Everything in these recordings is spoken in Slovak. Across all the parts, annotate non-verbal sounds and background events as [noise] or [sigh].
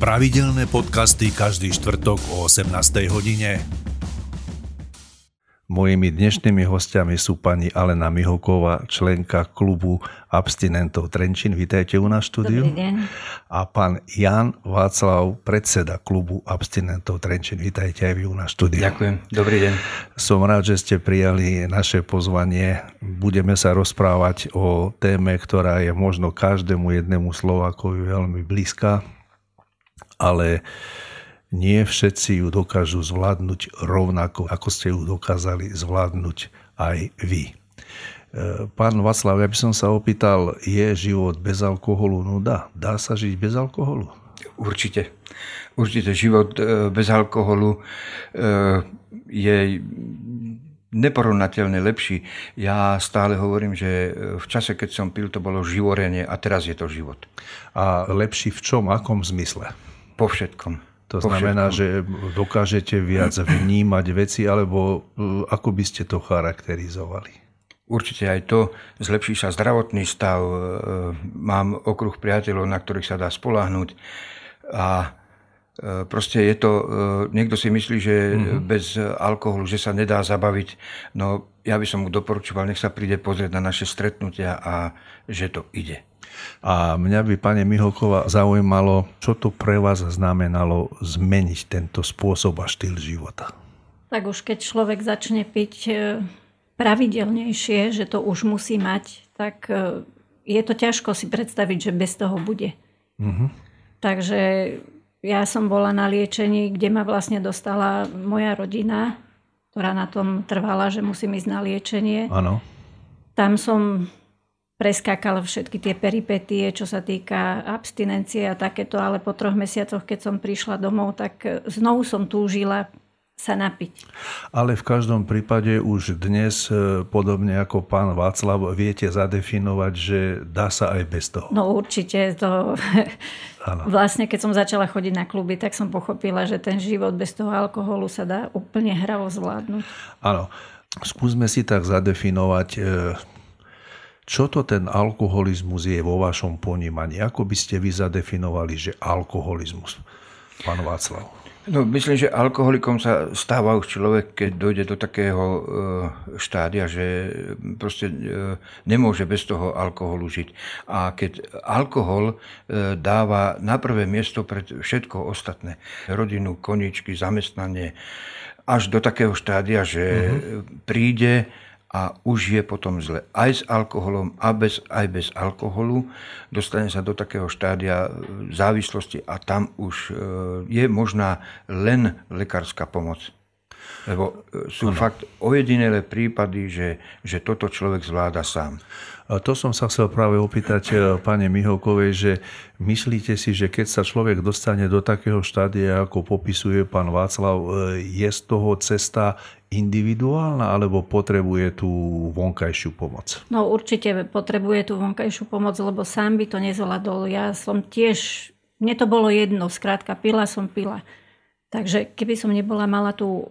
Pravidelné podcasty každý štvrtok o 18. hodine. Mojimi dnešnými hostiami sú pani Alena Mihoková, členka klubu abstinentov Trenčín. Vítajte u nás štúdiu. Dobrý deň. A pán Jan Václav, predseda klubu abstinentov Trenčín. Vítajte aj vy u nás štúdiu. Ďakujem. Dobrý deň. Som rád, že ste prijali naše pozvanie. Budeme sa rozprávať o téme, ktorá je možno každému jednému Slovákovi veľmi blízka, ale nie všetci ju dokážu zvládnuť rovnako, ako ste ju dokázali zvládnuť aj vy. E, pán Václav, ja by som sa opýtal, je život bez alkoholu nuda? Dá sa žiť bez alkoholu? Určite. Určite život e, bez alkoholu e, je neporovnateľne lepší. Ja stále hovorím, že v čase, keď som pil, to bolo živorenie a teraz je to život. A lepší v čom, akom zmysle? Po všetkom. To znamená, že dokážete viac vnímať veci, alebo e, ako by ste to charakterizovali? Určite aj to. Zlepší sa zdravotný stav. E, mám okruh priateľov, na ktorých sa dá spolahnuť. A e, proste je to, niekto si myslí, že mm-hmm. bez alkoholu, že sa nedá zabaviť. No ja by som mu doporučoval, nech sa príde pozrieť na naše stretnutia a že to ide. A mňa by, pani Miholková, zaujímalo, čo to pre vás znamenalo zmeniť tento spôsob a štýl života. Tak už keď človek začne piť e, pravidelnejšie, že to už musí mať, tak e, je to ťažko si predstaviť, že bez toho bude. Uh-huh. Takže ja som bola na liečení, kde ma vlastne dostala moja rodina, ktorá na tom trvala, že musím ísť na liečenie. Áno. Tam som preskákal všetky tie peripetie, čo sa týka abstinencie a takéto, ale po troch mesiacoch, keď som prišla domov, tak znovu som túžila sa napiť. Ale v každom prípade už dnes, e, podobne ako pán Václav, viete zadefinovať, že dá sa aj bez toho. No určite. To... [laughs] Ano. Vlastne, keď som začala chodiť na kluby, tak som pochopila, že ten život bez toho alkoholu sa dá úplne hravo zvládnuť. Áno. Skúsme si tak zadefinovať e, čo to ten alkoholizmus je vo vašom ponímaní? Ako by ste vy zadefinovali, že alkoholizmus, pán Václav? No, myslím, že alkoholikom sa stáva už človek, keď dojde do takého e, štádia, že proste e, nemôže bez toho alkoholu žiť. A keď alkohol e, dáva na prvé miesto pred všetko ostatné, rodinu, koničky, zamestnanie, až do takého štádia, že mm-hmm. príde a už je potom zle aj s alkoholom a bez, aj bez alkoholu. Dostane sa do takého štádia e, závislosti a tam už e, je možná len lekárska pomoc. Lebo e, sú ano. fakt ojedinelé prípady, že, že toto človek zvláda sám. A to som sa chcel práve opýtať pani Miholkovej, že myslíte si, že keď sa človek dostane do takého štádia, ako popisuje pán Václav, je z toho cesta individuálna, alebo potrebuje tú vonkajšiu pomoc? No určite potrebuje tú vonkajšiu pomoc, lebo sám by to nezvládol. Ja som tiež, mne to bolo jedno, skrátka pila som pila. Takže keby som nebola mala tú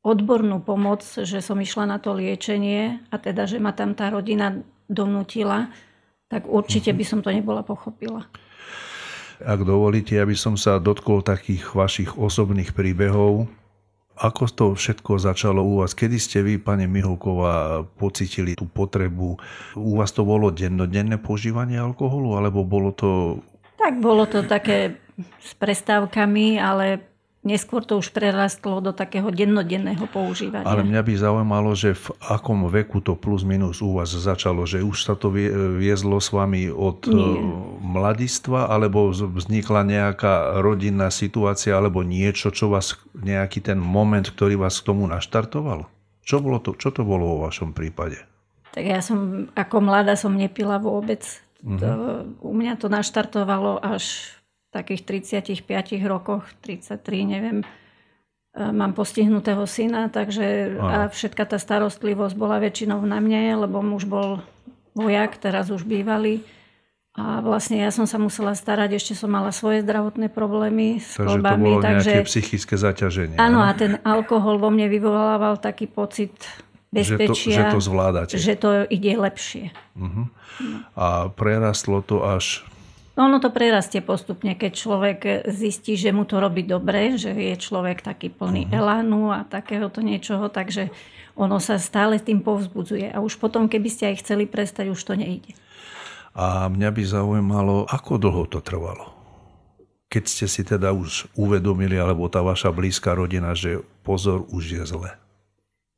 odbornú pomoc, že som išla na to liečenie a teda, že ma tam tá rodina donútila, tak určite by som to nebola pochopila. Ak dovolíte, aby som sa dotkol takých vašich osobných príbehov, ako to všetko začalo u vás? Kedy ste vy, pani Miholková, pocitili tú potrebu? U vás to bolo dennodenné požívanie alkoholu, alebo bolo to... Tak bolo to také s prestávkami, ale Neskôr to už prerastlo do takého dennodenného používania. Ale mňa by zaujímalo, že v akom veku to plus minus u vás začalo, že už sa to viezlo s vami od Nie. E, mladistva, alebo vznikla nejaká rodinná situácia, alebo niečo, čo vás, nejaký ten moment, ktorý vás k tomu naštartoval? Čo, bolo to, čo to bolo vo vašom prípade? Tak ja som, ako mladá som nepila vôbec. Uh-huh. To, u mňa to naštartovalo až takých 35 rokoch, 33, neviem, e, mám postihnutého syna, takže a všetka tá starostlivosť bola väčšinou na mne, lebo muž bol vojak, teraz už bývalý. A vlastne ja som sa musela starať, ešte som mala svoje zdravotné problémy s takže kolbami. to bolo takže psychické zaťaženie. Áno, a ten alkohol vo mne vyvolával taký pocit bezpečia. Že to, že to zvládate. Že to ide lepšie. Uh-huh. A prerastlo to až No No ono to prerastie postupne, keď človek zistí, že mu to robí dobre, že je človek taký plný uh-huh. elánu a takéhoto niečoho, takže ono sa stále tým povzbudzuje. A už potom, keby ste aj chceli prestať, už to nejde. A mňa by zaujímalo, ako dlho to trvalo? Keď ste si teda už uvedomili, alebo tá vaša blízka rodina, že pozor, už je zle.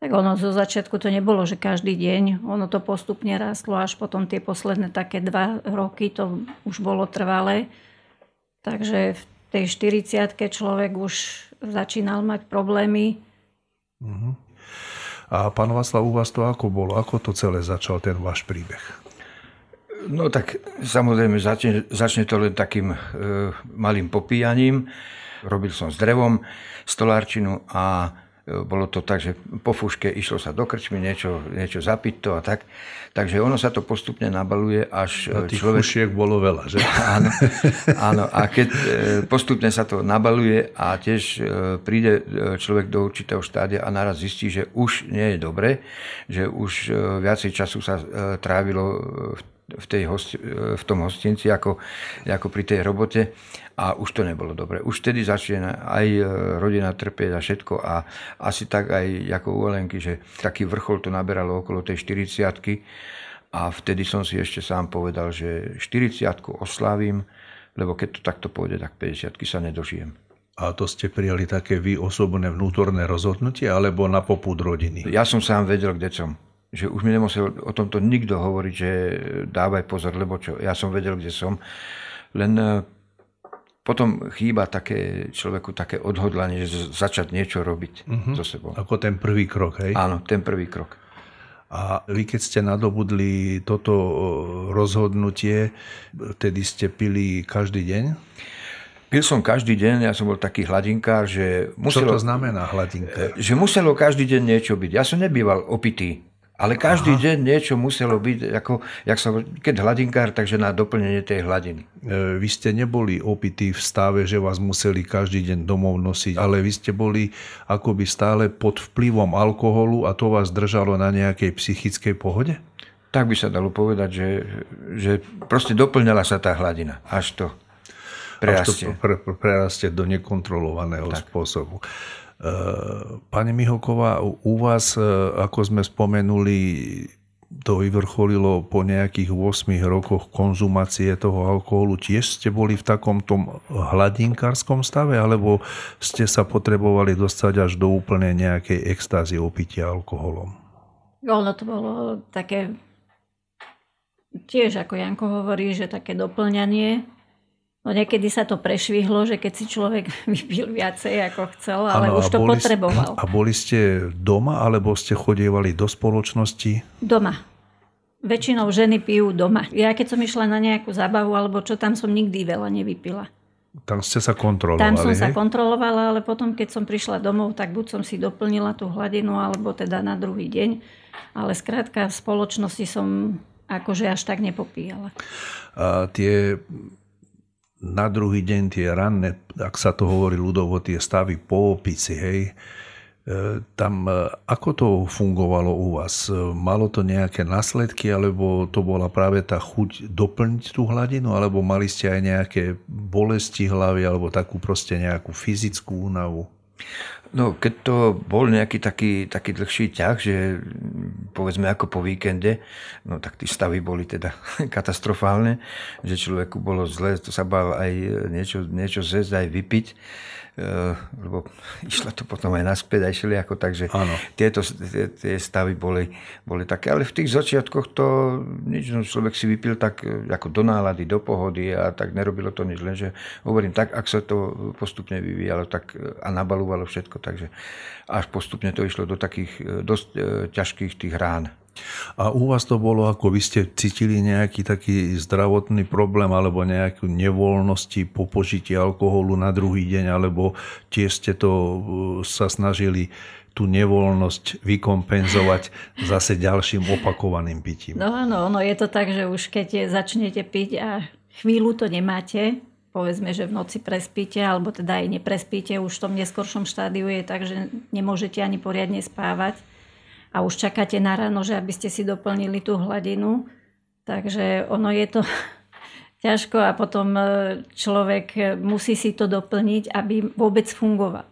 Tak ono zo začiatku to nebolo, že každý deň. Ono to postupne rástlo až potom tie posledné také dva roky to už bolo trvalé. Takže v tej 40 človek už začínal mať problémy. Uh-huh. A pán Václav, u vás to ako bolo? Ako to celé začal ten váš príbeh? No tak samozrejme začne, začne to len takým e, malým popíjaním. Robil som s drevom stolárčinu a bolo to tak, že po fuške išlo sa do krčmy, niečo, niečo zapiť to a tak. Takže ono sa to postupne nabaluje, až a tých človek... fušiek bolo veľa, že? [laughs] áno, áno. A keď e, postupne sa to nabaluje a tiež e, príde človek do určitého štádia a naraz zistí, že už nie je dobre, že už viacej času sa trávilo v v, tej hosti, v tom hostinci ako, ako pri tej robote a už to nebolo dobre. Už vtedy začne aj e, rodina trpieť a všetko a asi tak aj ako u Olenky, že taký vrchol to naberalo okolo tej 40 a vtedy som si ešte sám povedal, že 40 oslavím, lebo keď to takto pôjde, tak 50 sa nedožijem. A to ste prijali také vy osobné vnútorné rozhodnutie alebo na popud rodiny? Ja som sám vedel, kde som že už mi nemusel o tomto nikto hovoriť, že dávaj pozor, lebo čo, ja som vedel, kde som. Len e, potom chýba také človeku také odhodlanie, že začať niečo robiť uh-huh. so sebou. Ako ten prvý krok, hej? Áno, ten prvý krok. A vy keď ste nadobudli toto e, rozhodnutie, tedy ste pili každý deň? Pil som každý deň, ja som bol taký hladinkár, že muselo... Čo to znamená hladinka? Že muselo každý deň niečo byť. Ja som nebýval opitý. Ale každý Aha. deň niečo muselo byť, ako, jak sa, keď hladinkár, takže na doplnenie tej hladiny. E, vy ste neboli opití v stave, že vás museli každý deň domov nosiť, ale vy ste boli akoby stále pod vplyvom alkoholu a to vás držalo na nejakej psychickej pohode? Tak by sa dalo povedať, že, že proste doplňala sa tá hladina. Až to prerastie. Až to pre, pre, prerastie do nekontrolovaného tak. spôsobu. Pani Mihoková, u vás, e, ako sme spomenuli, to vyvrcholilo po nejakých 8 rokoch konzumácie toho alkoholu. Tiež ste boli v takom tom hladinkárskom stave, alebo ste sa potrebovali dostať až do úplne nejakej extázie opitia alkoholom? Ono to bolo také, tiež ako Janko hovorí, že také doplňanie No niekedy sa to prešvihlo, že keď si človek [laughs] vypil viacej ako chcel, ale ano, už to boli, potreboval. A boli ste doma, alebo ste chodievali do spoločnosti? Doma. Väčšinou ženy pijú doma. Ja keď som išla na nejakú zábavu, alebo čo, tam som nikdy veľa nevypila. Tam ste sa kontrolovali, Tam som hej? sa kontrolovala, ale potom, keď som prišla domov, tak buď som si doplnila tú hladinu, alebo teda na druhý deň. Ale skrátka v spoločnosti som akože až tak nepopíjala. A tie na druhý deň tie ranné, ak sa to hovorí ľudovo, tie stavy po opici, hej, e, tam e, ako to fungovalo u vás? Malo to nejaké následky, alebo to bola práve tá chuť doplniť tú hladinu, alebo mali ste aj nejaké bolesti hlavy, alebo takú proste nejakú fyzickú únavu? No, keď to bol nejaký taký, taký dlhší ťah, že povedzme ako po víkende, no tak tí stavy boli teda [laughs] katastrofálne, že človeku bolo zle, to sa bal aj niečo, niečo zjesť, aj vypiť. Eh, lebo išla to potom aj naspäť, aj ako takže ano. tieto tie, tie stavy boli, boli také. Ale v tých začiatkoch to nič, no človek si vypil tak eh, ako do nálady, do pohody a tak nerobilo to nič, lenže hovorím tak, ak sa to postupne vyvíjalo tak, eh, a nabalúvalo všetko, takže až postupne to išlo do takých dosť ťažkých tých rán. A u vás to bolo ako, vy ste cítili nejaký taký zdravotný problém alebo nejakú nevoľnosti po požití alkoholu na druhý deň, alebo tiež ste to uh, sa snažili tú nevoľnosť vykompenzovať zase ďalším opakovaným pitím. No áno, no je to tak, že už keď začnete piť a chvíľu to nemáte, povedzme, že v noci prespíte, alebo teda aj neprespíte, už v tom neskoršom štádiu je tak, že nemôžete ani poriadne spávať, a už čakáte na ráno, že aby ste si doplnili tú hladinu. Takže ono je to [laughs] ťažko a potom e, človek musí si to doplniť, aby vôbec fungoval.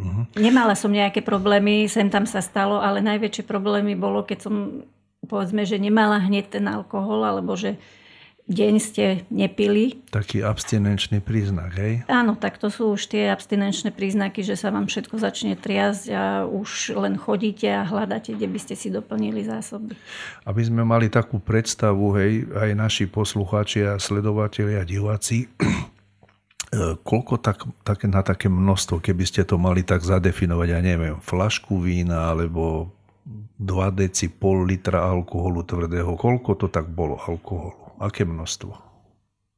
Uh-huh. Nemala som nejaké problémy, sem tam sa stalo, ale najväčšie problémy bolo, keď som povedzme, že nemala hneď ten alkohol, alebo že deň ste nepili. Taký abstinenčný príznak, hej? Áno, tak to sú už tie abstinenčné príznaky, že sa vám všetko začne triasť a už len chodíte a hľadáte, kde by ste si doplnili zásoby. Aby sme mali takú predstavu, hej, aj naši poslucháči a sledovateľi a diváci, [clears throat] koľko tak, tak, na také množstvo, keby ste to mali tak zadefinovať, ja neviem, flašku vína alebo 2 deci, pol litra alkoholu tvrdého, koľko to tak bolo alkoholu? Aké množstvo?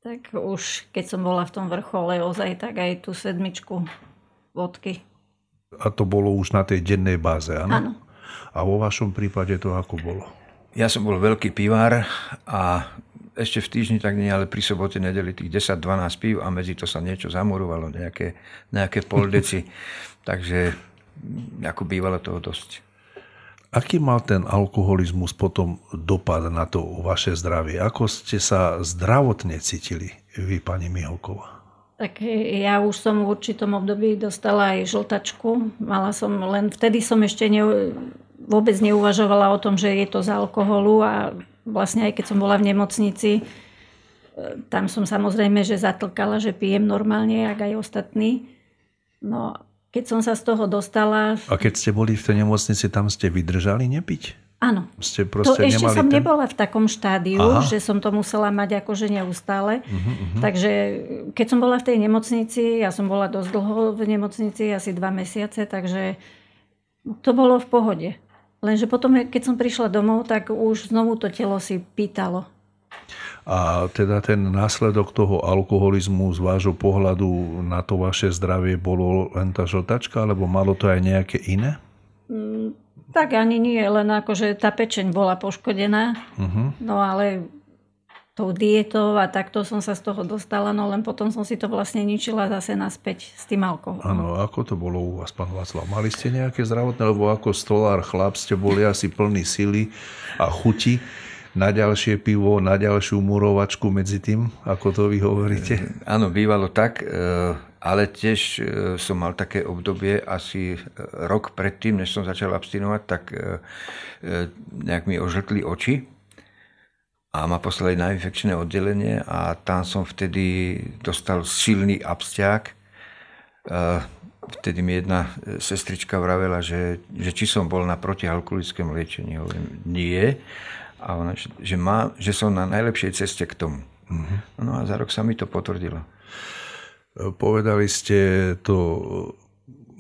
Tak už keď som bola v tom vrchole, ozaj tak aj tú sedmičku vodky. A to bolo už na tej dennej báze, áno? Áno. A vo vašom prípade to ako bolo? Ja som bol veľký pivár a ešte v týždni tak nie, ale pri sobote nedeli tých 10-12 pív a medzi to sa niečo zamurovalo, nejaké, nejaké poldeci. [laughs] Takže ako bývalo toho dosť. Aký mal ten alkoholizmus potom dopad na to vaše zdravie? Ako ste sa zdravotne cítili vy, pani Miholková? Tak ja už som v určitom období dostala aj žltačku. Mala som len, vtedy som ešte ne, vôbec neuvažovala o tom, že je to z alkoholu a vlastne aj keď som bola v nemocnici, e, tam som samozrejme, že zatlkala, že pijem normálne, jak aj ostatní. No keď som sa z toho dostala... A keď ste boli v tej nemocnici, tam ste vydržali nepiť? Áno. Ste to ešte som ten... nebola v takom štádiu, Aha. že som to musela mať akože neustále. Uh-huh, uh-huh. Takže keď som bola v tej nemocnici, ja som bola dosť dlho v nemocnici, asi dva mesiace, takže to bolo v pohode. Lenže potom, keď som prišla domov, tak už znovu to telo si pýtalo. A teda ten následok toho alkoholizmu z vášho pohľadu na to vaše zdravie bolo len tá žltačka, alebo malo to aj nejaké iné? Mm, tak ani nie, len akože tá pečeň bola poškodená. Uh-huh. No ale tou dietou a takto som sa z toho dostala, no len potom som si to vlastne ničila zase naspäť s tým alkoholom. Áno, ako to bolo u vás, pán Václav? Mali ste nejaké zdravotné, lebo ako stolár chlap ste boli asi plný sily a chuti na ďalšie pivo, na ďalšiu murovačku medzi tým, ako to vy hovoríte? Áno, bývalo tak, e, ale tiež e, som mal také obdobie asi e, rok predtým, než som začal abstinovať, tak nejak mi ožltli oči a ma poslali na infekčné oddelenie a tam som vtedy dostal silný abstiak. Vtedy mi jedna sestrička vravela, že, že či som bol na protialkoholickom liečení. Hovorím, nie a ona, že, má, že som na najlepšej ceste k tomu. Uh-huh. No a za rok sa mi to potvrdilo. Povedali ste to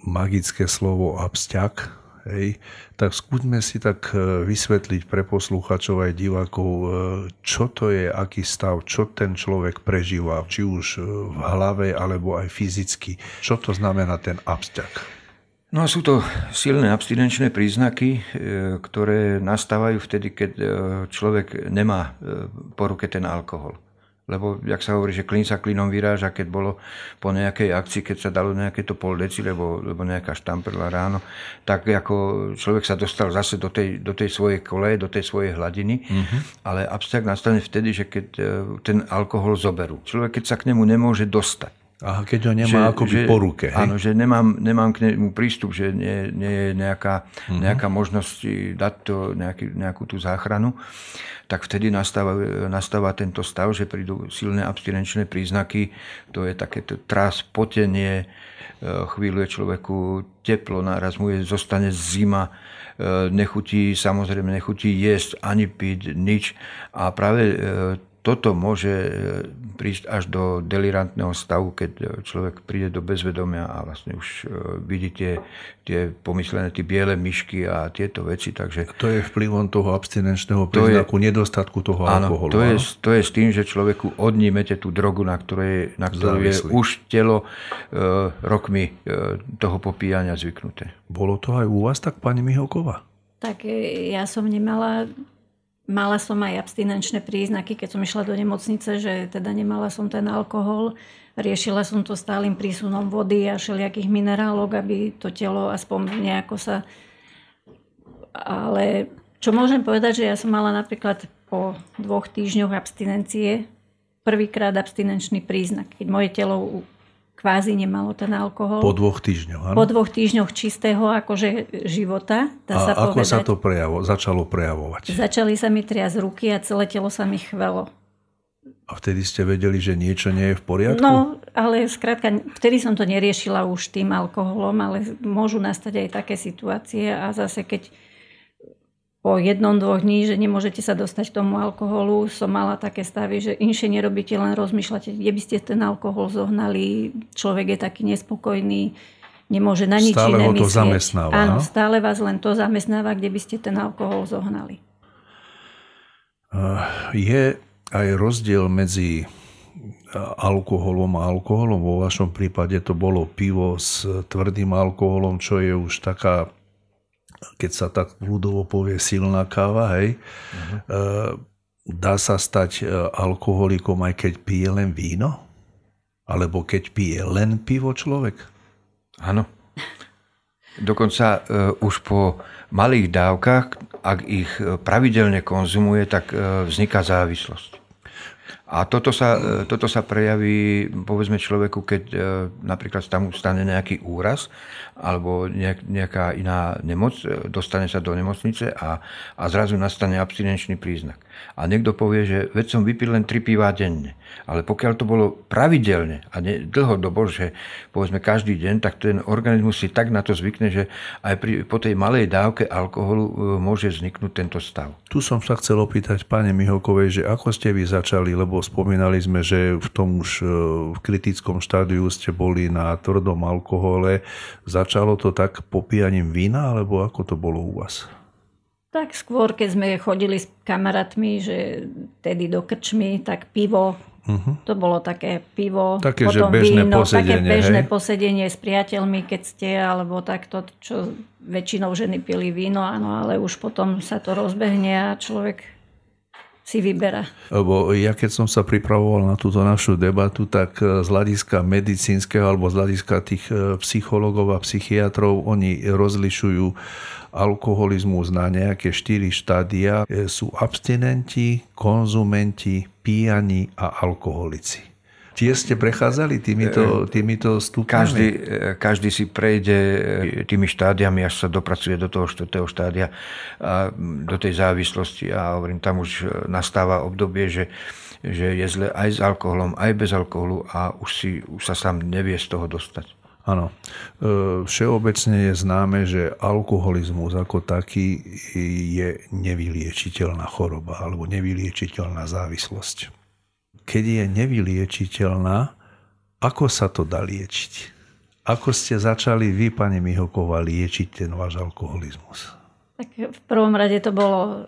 magické slovo absťak, hej, tak skúďme si tak e, vysvetliť pre posluchačov aj divákov, e, čo to je, aký stav, čo ten človek prežíva, či už v hlave, alebo aj fyzicky. Čo to znamená ten absťak? No a sú to silné abstinenčné príznaky, e, ktoré nastávajú vtedy, keď e, človek nemá e, po ruke ten alkohol. Lebo, jak sa hovorí, že klin sa klinom vyráža, keď bolo po nejakej akcii, keď sa dalo nejaké to pol deci, lebo, lebo nejaká štamperla ráno, tak ako človek sa dostal zase do tej, do tej svojej koleje, do tej svojej hladiny, mm-hmm. ale abstrakt nastane vtedy, že keď ten alkohol zoberú. Človek, keď sa k nemu nemôže dostať, Aha, keď ho nemá že, akoby že, po ruke. Hej? Áno, že nemám, nemám k nemu prístup, že nie, nie je nejaká, uh-huh. nejaká možnosť dať to nejaký, nejakú tú záchranu, tak vtedy nastáva, nastáva tento stav, že prídu silné abstinenčné príznaky, to je takéto trás, potenie, e, chvíľu je človeku teplo, náraz mu je, zostane zima, e, nechutí, samozrejme nechutí jesť ani piť, nič. A práve e, toto môže e, prísť až do delirantného stavu, keď e, človek príde do bezvedomia a vlastne už e, vidí tie, tie pomyslené tie biele myšky a tieto veci. Takže, to je vplyvom toho abstinenčného príznaku, je, nedostatku toho áno, alkoholu. To je, to je s tým, že človeku odnímete tú drogu, na, ktorej, na ktorú je už telo e, rokmi e, toho popíjania zvyknuté. Bolo to aj u vás tak, pani Miholková? Tak ja som nemala Mala som aj abstinenčné príznaky, keď som išla do nemocnice, že teda nemala som ten alkohol. Riešila som to stálym prísunom vody a všelijakých minerálok, aby to telo aspoň nejako sa... Ale čo môžem povedať, že ja som mala napríklad po dvoch týždňoch abstinencie, prvýkrát abstinenčný príznak, keď moje telo kvázi nemalo ten alkohol. Po dvoch týždňoch, áno? Po dvoch týždňoch čistého akože života, dá a sa ako povedať. sa to prejavo, začalo prejavovať? Začali sa mi triasť ruky a celé telo sa mi chvelo. A vtedy ste vedeli, že niečo nie je v poriadku? No, ale skrátka, vtedy som to neriešila už tým alkoholom, ale môžu nastať aj také situácie a zase keď po jednom, dvoch dní, že nemôžete sa dostať k tomu alkoholu. Som mala také stavy, že inšie nerobíte, len rozmýšľate, kde by ste ten alkohol zohnali. Človek je taký nespokojný, nemôže na nič stále iné ho to myslieť. zamestnáva, Áno, no? stále vás len to zamestnáva, kde by ste ten alkohol zohnali. Je aj rozdiel medzi alkoholom a alkoholom. Vo vašom prípade to bolo pivo s tvrdým alkoholom, čo je už taká keď sa tak ľudovo povie silná káva, hej, uh-huh. dá sa stať alkoholikom aj keď pije len víno? Alebo keď pije len pivo človek? Áno. Dokonca uh, už po malých dávkach, ak ich pravidelne konzumuje, tak uh, vzniká závislosť. A toto sa, toto sa prejaví, povedzme človeku, keď napríklad tam stane nejaký úraz alebo nejaká iná nemoc, dostane sa do nemocnice a, a zrazu nastane abstinenčný príznak. A niekto povie, že veď som vypil len 3 pivá denne. Ale pokiaľ to bolo pravidelne a ne, dlhodobo, že povedzme každý deň, tak ten organizmus si tak na to zvykne, že aj pri, po tej malej dávke alkoholu môže vzniknúť tento stav. Tu som sa chcel opýtať pani Mihokovej, že ako ste vy začali, lebo spomínali sme, že v tom už v kritickom štádiu ste boli na tvrdom alkohole. Začalo to tak popíjaním vína, alebo ako to bolo u vás? Tak skôr, keď sme chodili s kamarátmi, že tedy do krčmy, tak pivo, uh-huh. to bolo také pivo, také, potom že bežné víno, posedenie, také bežné hej? posedenie s priateľmi, keď ste, alebo takto, čo väčšinou ženy pili víno, áno, ale už potom sa to rozbehne a človek si vyberá. Lebo ja keď som sa pripravoval na túto našu debatu, tak z hľadiska medicínskeho alebo z hľadiska tých psychologov a psychiatrov, oni rozlišujú alkoholizmus na nejaké štyri štádia. Sú abstinenti, konzumenti, píjani a alkoholici. Tie ste prechádzali týmito, týmito stupňami? Každý, každý si prejde tými štádiami, až sa dopracuje do toho štvrtého štádia, a do tej závislosti. A hovorím, tam už nastáva obdobie, že, že je zle aj s alkoholom, aj bez alkoholu a už, si, už sa sám nevie z toho dostať. Áno. Všeobecne je známe, že alkoholizmus ako taký je nevyliečiteľná choroba alebo nevyliečiteľná závislosť keď je nevyliečiteľná, ako sa to dá liečiť? Ako ste začali vy, pani Mihoková, liečiť ten váš alkoholizmus? Tak v prvom rade to bolo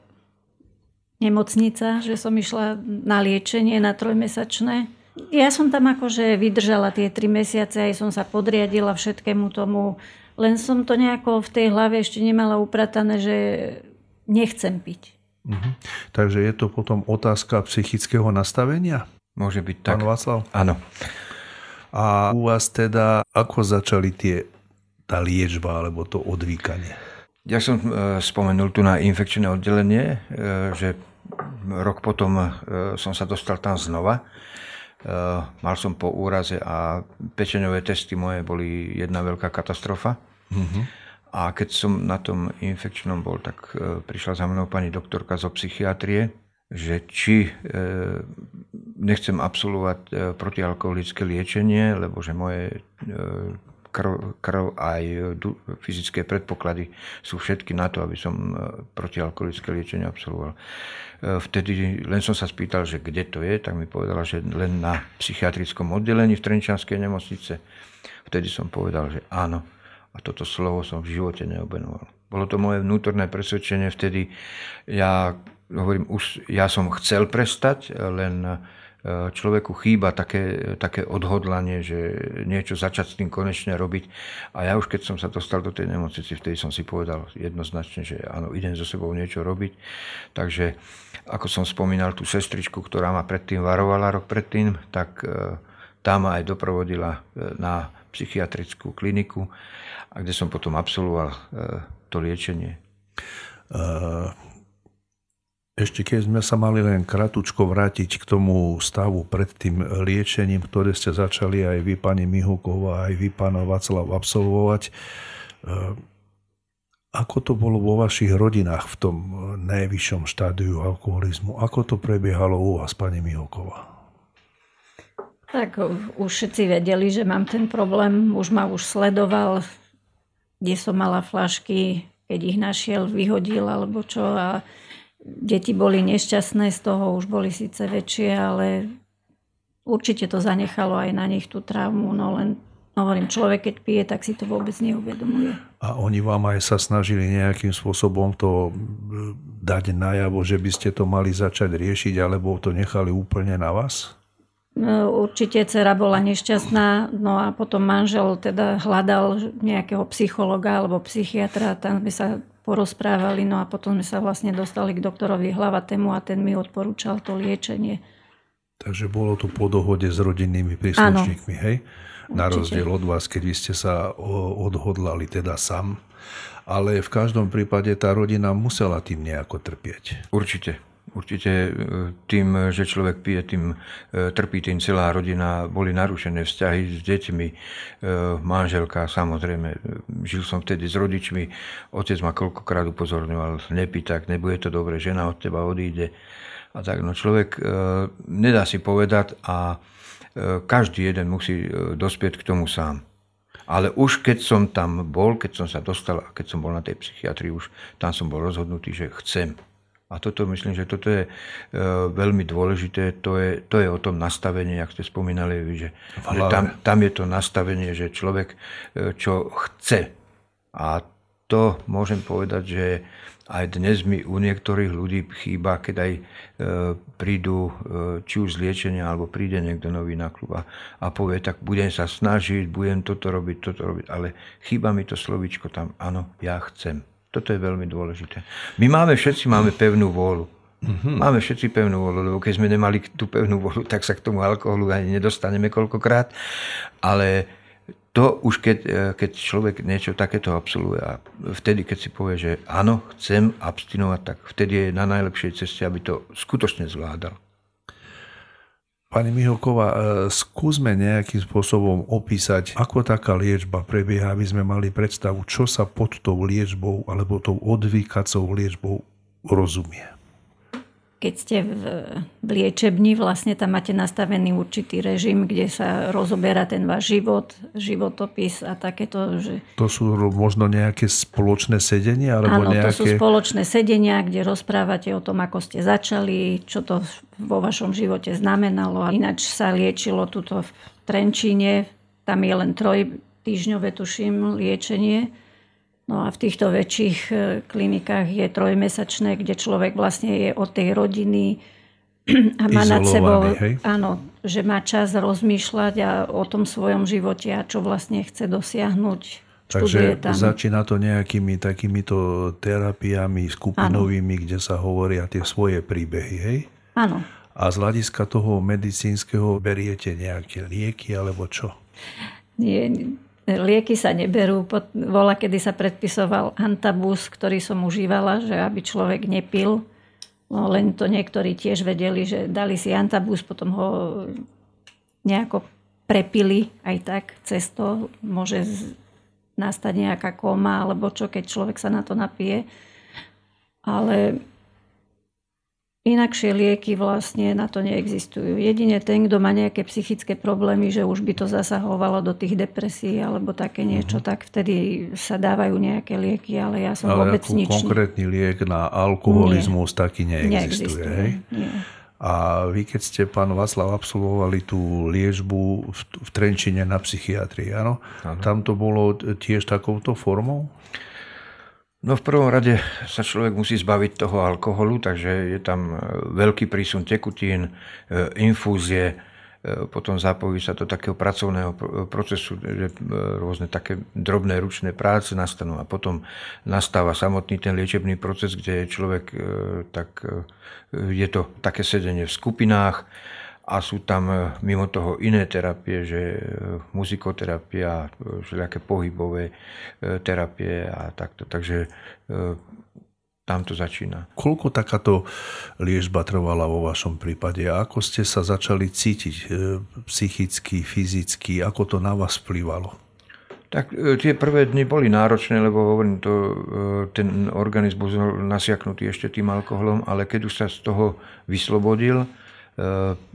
nemocnica, že som išla na liečenie na trojmesačné. Ja som tam akože vydržala tie tri mesiace, aj som sa podriadila všetkému tomu, len som to nejako v tej hlave ešte nemala upratané, že nechcem piť. Uh-huh. Takže je to potom otázka psychického nastavenia? Môže byť tak. Pán Václav? Áno. A u vás teda, ako začali tie, tá liečba alebo to odvýkanie? Ja som e, spomenul tu na infekčné oddelenie, e, že rok potom e, som sa dostal tam znova. Mal som po úraze a pečeňové testy moje boli jedna veľká katastrofa. Uh-huh. A keď som na tom infekčnom bol, tak prišla za mnou pani doktorka zo psychiatrie, že či nechcem absolvovať protialkoholické liečenie, lebo že moje krv, krv aj fyzické predpoklady sú všetky na to, aby som protialkoholické liečenie absolvoval. Vtedy len som sa spýtal, že kde to je, tak mi povedala, že len na psychiatrickom oddelení v Trenčanskej nemocnice. Vtedy som povedal, že áno. A toto slovo som v živote neobenoval. Bolo to moje vnútorné presvedčenie vtedy. Ja hovorím, už ja som chcel prestať, len človeku chýba také, také odhodlanie, že niečo začať s tým konečne robiť. A ja už keď som sa dostal do tej nemocnice, vtedy som si povedal jednoznačne, že áno, idem so sebou niečo robiť. Takže ako som spomínal tú sestričku, ktorá ma predtým varovala rok predtým, tak tá ma aj doprovodila na psychiatrickú kliniku, a kde som potom absolvoval to liečenie. Uh Ešte keď sme sa mali len kratučko vrátiť k tomu stavu pred tým liečením, ktoré ste začali aj vy, pani Mihuková, aj vy, pán Václav, absolvovať, eh, ako to bolo vo vašich rodinách v tom najvyššom štádiu alkoholizmu? Ako to prebiehalo u vás, pani Mihuková? Tak už všetci vedeli, že mám ten problém. Už ma už sledoval, kde som mala flašky, keď ich našiel, vyhodil alebo čo. A Deti boli nešťastné z toho, už boli síce väčšie, ale určite to zanechalo aj na nich tú traumu, no len hovorím, človek keď pije, tak si to vôbec neuvedomuje. A oni vám aj sa snažili nejakým spôsobom to e, dať najavo, že by ste to mali začať riešiť, alebo to nechali úplne na vás? No, určite dcera bola nešťastná, no a potom manžel teda hľadal nejakého psychologa alebo psychiatra, tam sme sa porozprávali, no a potom sme sa vlastne dostali k doktorovi hlavatému a ten mi odporúčal to liečenie. Takže bolo to po dohode s rodinnými príslušníkmi, hej? Na rozdiel od vás, keď vy ste sa odhodlali teda sám. Ale v každom prípade tá rodina musela tým nejako trpieť. Určite. Určite e, tým, že človek pije, tým e, trpí tým celá rodina. Boli narušené vzťahy s deťmi, e, manželka, samozrejme. Žil som vtedy s rodičmi. Otec ma koľkokrát upozorňoval, nepí tak, nebude to dobre, žena od teba odíde. A tak, no človek nedá si povedať a každý jeden musí dospieť k tomu sám. Ale už keď som tam bol, keď som sa dostal a keď som bol na tej psychiatrii, už tam som bol rozhodnutý, že chcem a toto myslím, že toto je e, veľmi dôležité. To je, to je o tom nastavení, ak ste spomínali, že, že tam, tam je to nastavenie, že človek e, čo chce. A to môžem povedať, že aj dnes mi u niektorých ľudí chýba, keď aj e, prídu či už z liečenia, alebo príde niekto nový na klub a povie, tak budem sa snažiť, budem toto robiť, toto robiť, ale chýba mi to slovíčko tam, áno, ja chcem. Toto je veľmi dôležité. My máme, všetci máme pevnú vôľu. Mm-hmm. Máme všetci pevnú vôľu, lebo keď sme nemali tú pevnú vôľu, tak sa k tomu alkoholu ani nedostaneme koľkokrát. Ale to už keď, e, keď človek niečo takéto absolvuje a vtedy, keď si povie, že áno, chcem abstinovať, tak vtedy je na najlepšej ceste, aby to skutočne zvládal. Pani Mihoková, e, skúsme nejakým spôsobom opísať, ako taká liečba prebieha, aby sme mali predstavu, čo sa pod tou liečbou alebo tou odvykacou liečbou rozumie keď ste v, v liečebni, vlastne tam máte nastavený určitý režim, kde sa rozoberá ten váš život, životopis a takéto. Že... To sú možno nejaké spoločné sedenia? Alebo Áno, nejaké... to sú spoločné sedenia, kde rozprávate o tom, ako ste začali, čo to vo vašom živote znamenalo. A ináč sa liečilo tuto v Trenčíne, tam je len troj týždňové, tuším, liečenie No a v týchto väčších e, klinikách je trojmesačné, kde človek vlastne je od tej rodiny [clears throat] a má nad sebou, hej? áno, že má čas rozmýšľať a o tom svojom živote a čo vlastne chce dosiahnuť. Takže tam. začína to nejakými takýmito terapiami skupinovými, ano. kde sa hovoria tie svoje príbehy, hej? Áno. A z hľadiska toho medicínskeho beriete nejaké lieky alebo čo? Nie, Lieky sa neberú. Vola, kedy sa predpisoval antabus, ktorý som užívala, že aby človek nepil. No, len to niektorí tiež vedeli, že dali si antabus, potom ho nejako prepili aj tak cez to. Môže nastať nejaká koma alebo čo, keď človek sa na to napije. Ale Inakšie lieky vlastne na to neexistujú. Jedine ten, kto má nejaké psychické problémy, že už by to zasahovalo do tých depresí alebo také niečo, uh-huh. tak vtedy sa dávajú nejaké lieky, ale ja som ale vôbec nič... konkrétny liek na alkoholizmus Nie. taký neexistuje. neexistuje hej? Nie. A vy, keď ste, pán Václav, absolvovali tú liečbu v, v Trenčine na psychiatrii, áno? Tam to bolo tiež takouto formou? No v prvom rade sa človek musí zbaviť toho alkoholu, takže je tam e, veľký prísun tekutín, e, infúzie, e, potom zapojí sa do takého pracovného procesu, že rôzne také drobné ručné práce nastanú a potom nastáva samotný ten liečebný proces, kde človek tak je to také sedenie v skupinách, a sú tam e, mimo toho iné terapie, že e, muzikoterapia, všelijaké pohybové e, terapie a takto. Takže tam to začína. Koľko takáto liežba trvala vo vašom prípade a ako ste sa začali cítiť e, psychicky, fyzicky, ako to na vás vplyvalo? Tak e, tie prvé dny boli náročné, lebo hovorím, to, e, ten organizmus bol nasiaknutý ešte tým alkoholom, ale keď už sa z toho vyslobodil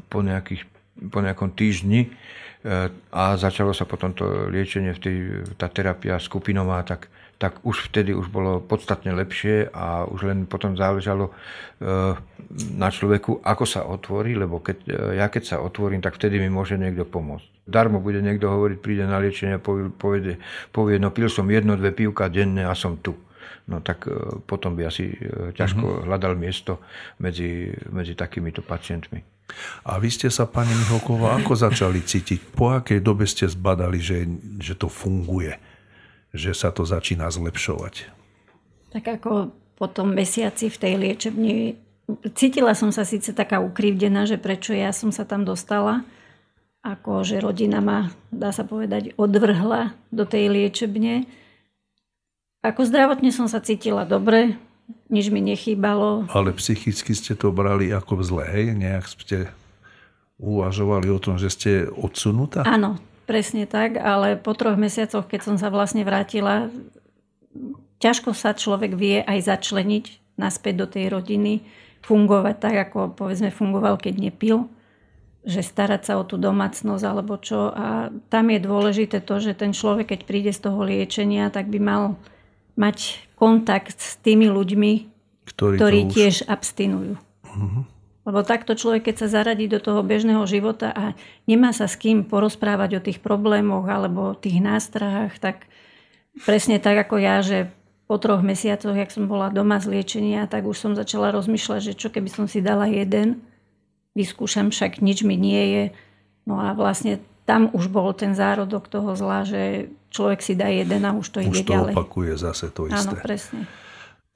po, nejakých, po nejakom týždni a začalo sa potom to liečenie, tá terapia skupinová, tak tak už vtedy už bolo podstatne lepšie a už len potom záležalo eh, na človeku, ako sa otvorí, lebo keď, ja keď sa otvorím, tak vtedy mi môže niekto pomôcť. Darmo bude niekto hovoriť, príde na liečenie a povie, povie, povie no pil som jedno, dve pivka denne a som tu. No tak eh, potom by asi ťažko uh-huh. hľadal miesto medzi, medzi takýmito pacientmi. A vy ste sa, pani Miholková, ako začali cítiť? Po akej dobe ste zbadali, že, že to funguje? že sa to začína zlepšovať. Tak ako po tom mesiaci v tej liečebni cítila som sa síce taká ukrivdená, že prečo ja som sa tam dostala, ako že rodina ma, dá sa povedať, odvrhla do tej liečebne. Ako zdravotne som sa cítila dobre, nič mi nechýbalo. Ale psychicky ste to brali ako zle, hej? Nejak ste uvažovali o tom, že ste odsunutá? Áno, Presne tak, ale po troch mesiacoch, keď som sa vlastne vrátila, ťažko sa človek vie aj začleniť naspäť do tej rodiny, fungovať tak, ako povedzme fungoval, keď nepil, že starať sa o tú domácnosť alebo čo. A tam je dôležité to, že ten človek, keď príde z toho liečenia, tak by mal mať kontakt s tými ľuďmi, ktorí, ktorí už... tiež abstinujú. Uh-huh. Lebo takto človek, keď sa zaradí do toho bežného života a nemá sa s kým porozprávať o tých problémoch alebo o tých nástrahách, tak presne tak ako ja, že po troch mesiacoch, jak som bola doma z liečenia, tak už som začala rozmýšľať, že čo keby som si dala jeden, vyskúšam, však nič mi nie je. No a vlastne tam už bol ten zárodok toho zla, že človek si dá jeden a už to už ide to ďalej. Už to opakuje zase to isté. Áno, presne.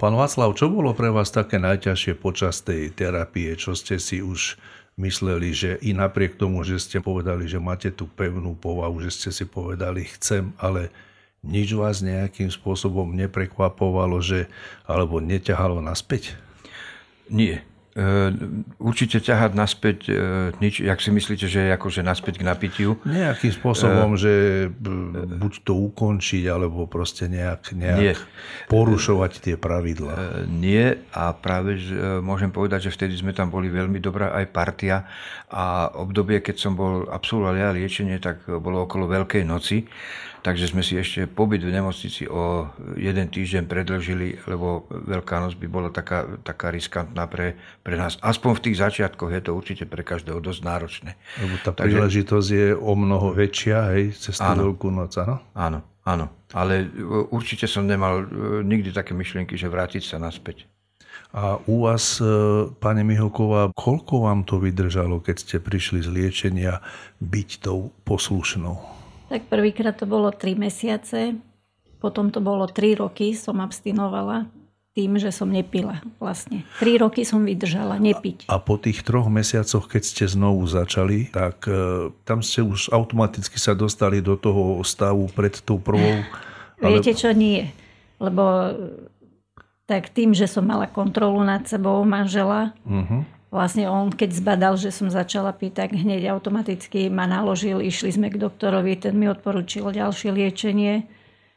Pán Václav, čo bolo pre vás také najťažšie počas tej terapie? Čo ste si už mysleli, že i napriek tomu, že ste povedali, že máte tú pevnú povahu, že ste si povedali chcem, ale nič vás nejakým spôsobom neprekvapovalo, že, alebo neťahalo naspäť? Nie. E, určite ťahať naspäť e, nič, jak si myslíte, že je akože naspäť k napitiu? Nejakým spôsobom, uh, že buď to ukončiť, alebo proste nejak, nejak nie. porušovať tie pravidla. Uh, nie a práve že, môžem povedať, že vtedy sme tam boli veľmi dobrá aj partia a obdobie, keď som bol absolvoval ja liečenie, tak bolo okolo Veľkej noci Takže sme si ešte pobyt v nemocnici o jeden týždeň predlžili, lebo Veľká noc by bola taká, taká riskantná pre, pre nás. Aspoň v tých začiatkoch je to určite pre každého dosť náročné. Lebo tá Takže, príležitosť je o mnoho väčšia, hej, cez tú áno, Veľkú noc, áno? Áno, áno. Ale určite som nemal e, nikdy také myšlienky, že vrátiť sa naspäť. A u vás, e, pani Mihoková, koľko vám to vydržalo, keď ste prišli z liečenia byť tou poslušnou? Tak prvýkrát to bolo 3 mesiace, potom to bolo 3 roky, som abstinovala tým, že som nepila vlastne. 3 roky som vydržala nepiť. A, a po tých troch mesiacoch, keď ste znovu začali, tak e, tam ste už automaticky sa dostali do toho stavu pred tou prvou... [laughs] Ale... Viete čo, nie. Lebo tak tým, že som mala kontrolu nad sebou manžela, uh-huh vlastne on, keď zbadal, že som začala piť, tak hneď automaticky ma naložil, išli sme k doktorovi, ten mi odporučil ďalšie liečenie.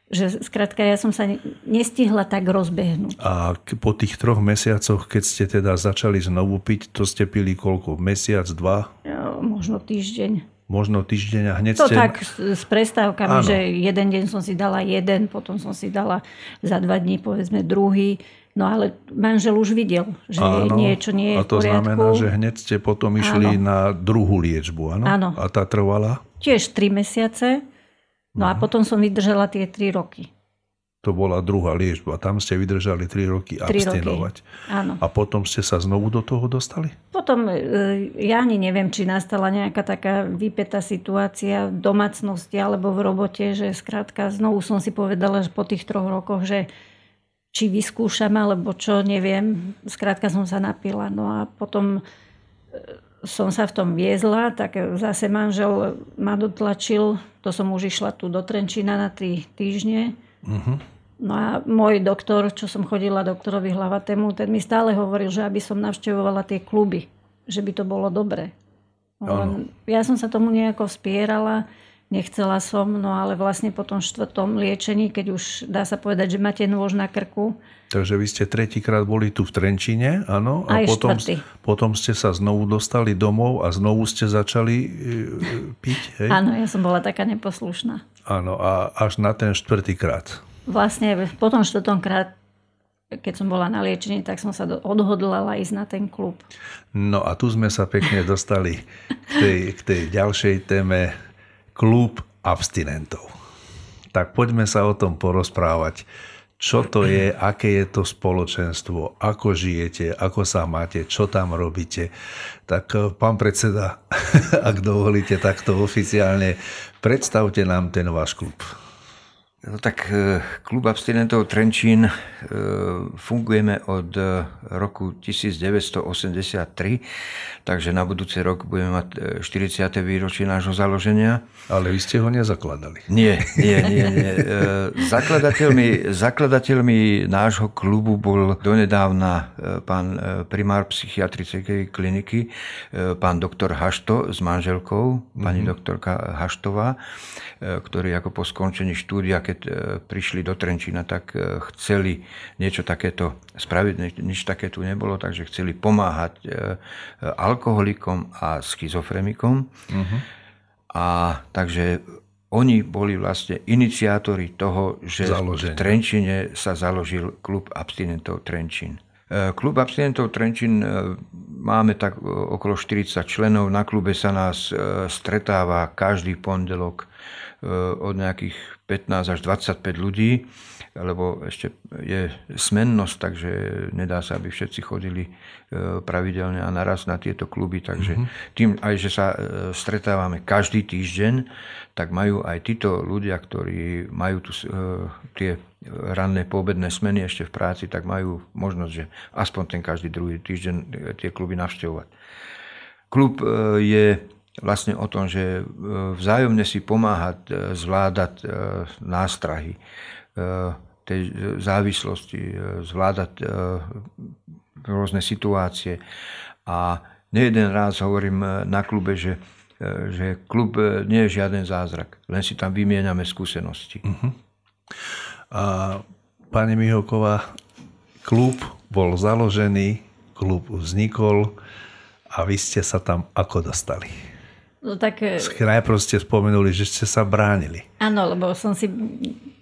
Že skrátka, ja som sa nestihla tak rozbehnúť. A po tých troch mesiacoch, keď ste teda začali znovu piť, to ste pili koľko? Mesiac, dva? Jo, možno týždeň. Možno týždeň a hneď to ste... tak s prestávkami, ano. že jeden deň som si dala jeden, potom som si dala za dva dní povedzme druhý No ale manžel už videl, že áno, niečo nie je A to v znamená, že hneď ste potom išli áno. na druhú liečbu, áno? Áno. A tá trvala? Tiež 3 mesiace. No a mhm. potom som vydržala tie 3 roky. To bola druhá liečba. Tam ste vydržali 3 roky 3 abstinovať. Roky. Áno. A potom ste sa znovu do toho dostali? Potom, e, ja ani neviem, či nastala nejaká taká vypetá situácia v domácnosti alebo v robote, že skrátka znovu som si povedala, že po tých troch rokoch, že či vyskúšam, alebo čo, neviem. Skrátka som sa napila. No a potom e, som sa v tom viezla, tak zase manžel ma dotlačil, to som už išla tu do Trenčína na tri týždne. Uh-huh. No a môj doktor, čo som chodila doktorovi hlavatému, ten mi stále hovoril, že aby som navštevovala tie kluby, že by to bolo dobre. Ja som sa tomu nejako vspierala, nechcela som, no ale vlastne po tom štvrtom liečení, keď už dá sa povedať, že máte nôž na krku. Takže vy ste tretíkrát boli tu v Trenčine, áno? Aj potom, štvrtý. potom ste sa znovu dostali domov a znovu ste začali e, piť, hej? Áno, ja som bola taká neposlušná. Áno, a až na ten štvrtýkrát. Vlastne po tom štvrtom krát, keď som bola na liečení, tak som sa odhodlala ísť na ten klub. No a tu sme sa pekne dostali k tej, k tej ďalšej téme klub abstinentov. Tak poďme sa o tom porozprávať. Čo to je, aké je to spoločenstvo, ako žijete, ako sa máte, čo tam robíte. Tak eh, pán predseda, [laughs] ak dovolíte takto oficiálne, predstavte nám ten váš klub. No tak e, klub abstinentov Trenčín e, fungujeme od e, roku 1983, takže na budúci rok budeme mať e, 40. výročie nášho založenia. Ale vy ste ho nezakladali. Nie, nie, nie. nie. Zakladateľmi, zakladateľmi nášho klubu bol donedávna pán primár psychiatrickej kliniky, pán doktor Hašto s manželkou, pani doktorka Haštová, ktorí ako po skončení štúdia, keď e, prišli do Trenčína, tak e, chceli niečo takéto spraviť, nič, také tu nebolo, takže chceli pomáhať e, alkoholikom a schizofrenikom. A takže oni boli vlastne iniciátori toho, že Založenia. v Trenčine sa založil klub abstinentov Trenčín. Klub abstinentov Trenčín máme tak okolo 40 členov. Na klube sa nás stretáva každý pondelok od nejakých 15 až 25 ľudí, lebo ešte je smennosť, takže nedá sa, aby všetci chodili e, pravidelne a naraz na tieto kluby. Takže tým aj, že sa e, stretávame každý týždeň, tak majú aj títo ľudia, ktorí majú tu e, tie ranné poobedné smeny ešte v práci, tak majú možnosť, že aspoň ten každý druhý týždeň tie kluby navštevovať. Klub je vlastne o tom, že e, vzájomne si pomáhať e, zvládať e, nástrahy tej závislosti, zvládať rôzne situácie. A nejeden raz hovorím na klube, že, že klub nie je žiaden zázrak, len si tam vymieňame skúsenosti. A pani Mihoková, klub bol založený, klub vznikol a vy ste sa tam ako dostali? No tak e, Najprv ste spomenuli, že ste sa bránili. áno, lebo som si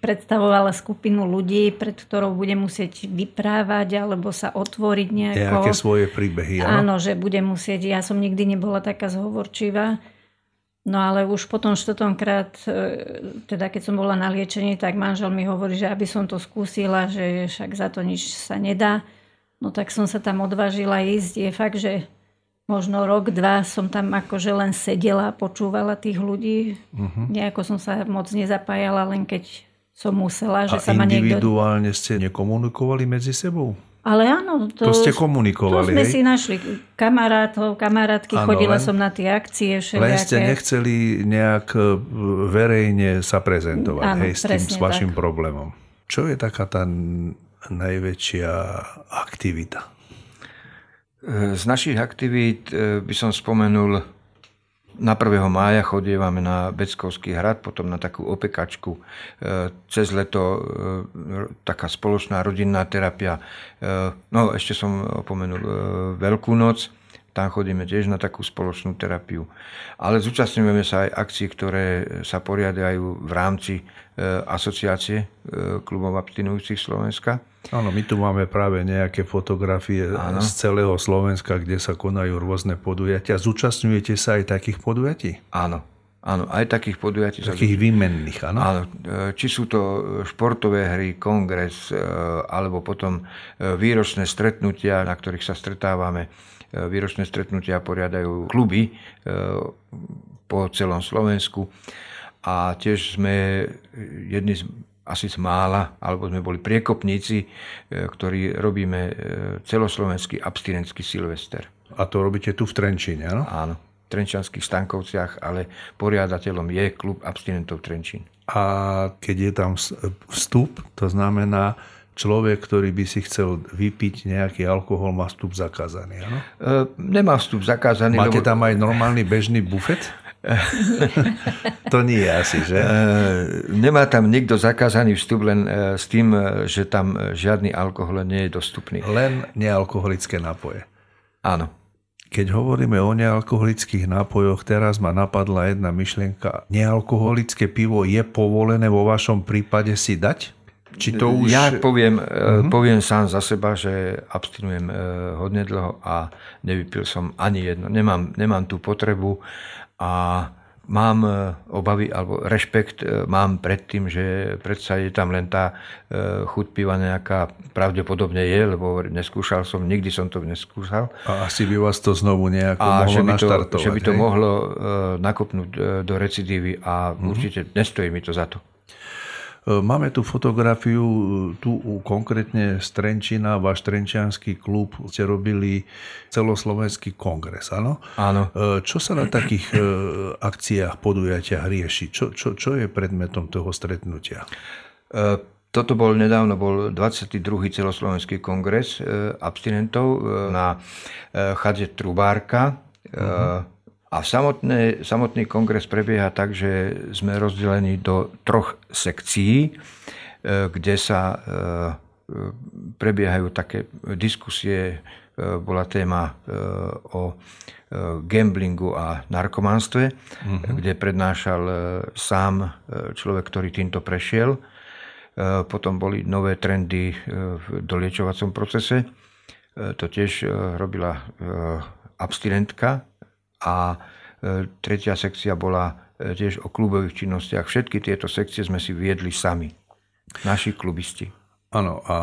predstavovala skupinu ľudí, pred ktorou budem musieť vyprávať alebo sa otvoriť nejako. Nejaké svoje príbehy, áno? Áno, že budem musieť, ja som nikdy nebola taká zhovorčivá, no ale už potom štvrtom krát, e, teda keď som bola na liečení, tak manžel mi hovorí, že aby som to skúsila, že však za to nič sa nedá. No tak som sa tam odvážila ísť. Je fakt, že možno rok, dva som tam akože len sedela, počúvala tých ľudí. Uh-huh. Nejako som sa moc nezapájala, len keď som musela, že A sa ma niekto... individuálne ste nekomunikovali medzi sebou? Ale áno, to, To ste to komunikovali, sme hej? si našli kamarátov, kamarátky, Áno, chodila len- som na tie akcie Len ste všelijaké. nechceli nejak e, verejne sa prezentovať Áno, hej, s tým s vašim tak. problémom. Čo je taká tá najväčšia aktivita? Z našich aktivít e, by som spomenul, na 1. mája chodievame na Beckovský hrad, potom na takú opekačku. E, Cez leto e, taká spoločná rodinná terapia. No ešte som opomenul Veľkú noc, tam chodíme tiež na takú spoločnú terapiu. Ale zúčastňujeme sa aj akcií, ktoré sa poriadajú v rámci asociácie klubov abstinujúcich Slovenska. Áno, my tu máme práve nejaké fotografie Áno. z celého Slovenska, kde sa konajú rôzne podujatia. Zúčastňujete sa aj takých podujatí? Áno, áno, aj takých podujatí Takých výmenných, áno? Áno, e, či sú to športové hry, kongres, e, alebo potom e, výročné stretnutia, na ktorých sa stretávame. E, Výročné stretnutia poriadajú kluby e, po celom Slovensku a tiež sme jedni z, asi z mála, alebo sme boli priekopníci, e, ktorí robíme e, celoslovenský abstinentský Silvester. A to robíte tu v Trenčíne, áno? Áno. Trenčanských Stankovciach, ale poriadateľom je klub abstinentov Trenčín. A keď je tam vstup, to znamená, človek, ktorý by si chcel vypiť nejaký alkohol, má vstup zakázaný, áno? E, nemá vstup zakázaný. Máte lebo... tam aj normálny bežný bufet? [laughs] to nie je asi, že? E, nemá tam nikto zakázaný vstup len e, s tým, e, že tam žiadny alkohol nie je dostupný. Len nealkoholické nápoje. Áno. Keď hovoríme o nealkoholických nápojoch, teraz ma napadla jedna myšlienka. Nealkoholické pivo je povolené vo vašom prípade si dať? Či to už... Ja poviem, uh-huh. poviem sám za seba, že abstinujem hodne dlho a nevypil som ani jedno. Nemám, nemám tú potrebu a mám e, obavy alebo rešpekt e, mám pred tým, že predsa je tam len tá e, chuť piva nejaká pravdepodobne je, lebo neskúšal som, nikdy som to neskúšal. A asi by vás to znovu nejako a mohlo že by to. Že by to hej? mohlo nakopnúť do recidívy a mm-hmm. určite nestojí mi to za to. Máme tu fotografiu, tu konkrétne z Trenčina, váš Trenčianský klub, ste robili celoslovenský kongres, áno? Áno. E, čo sa na takých e, akciách, podujatiach rieši? Čo, čo, čo je predmetom toho stretnutia? E, toto bol nedávno, bol 22. celoslovenský kongres abstinentov na chadze Trubárka. Uh-huh. A samotné, samotný kongres prebieha tak, že sme rozdelení do troch sekcií, e, kde sa e, prebiehajú také diskusie. E, bola téma o gamblingu a narkomanstve, uh-huh. kde prednášal sám človek, ktorý týmto prešiel. Potom boli nové trendy v doliečovacom procese. To tiež robila abstinentka a e, tretia sekcia bola e, tiež o klubových činnostiach. Všetky tieto sekcie sme si viedli sami, naši klubisti. Áno, a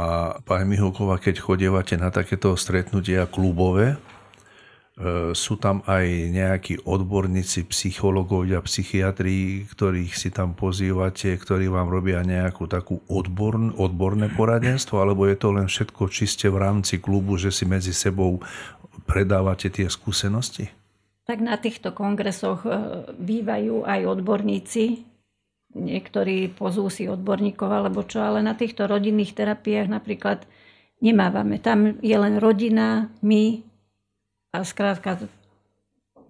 pani Miholková, keď chodievate na takéto stretnutia klubové, e, sú tam aj nejakí odborníci, psychológovia, psychiatri, ktorých si tam pozývate, ktorí vám robia nejakú takú odborn, odborné poradenstvo, alebo je to len všetko čiste v rámci klubu, že si medzi sebou predávate tie skúsenosti? Tak na týchto kongresoch e, bývajú aj odborníci. Niektorí pozú si odborníkov alebo čo, ale na týchto rodinných terapiách napríklad nemávame. Tam je len rodina, my a skrátka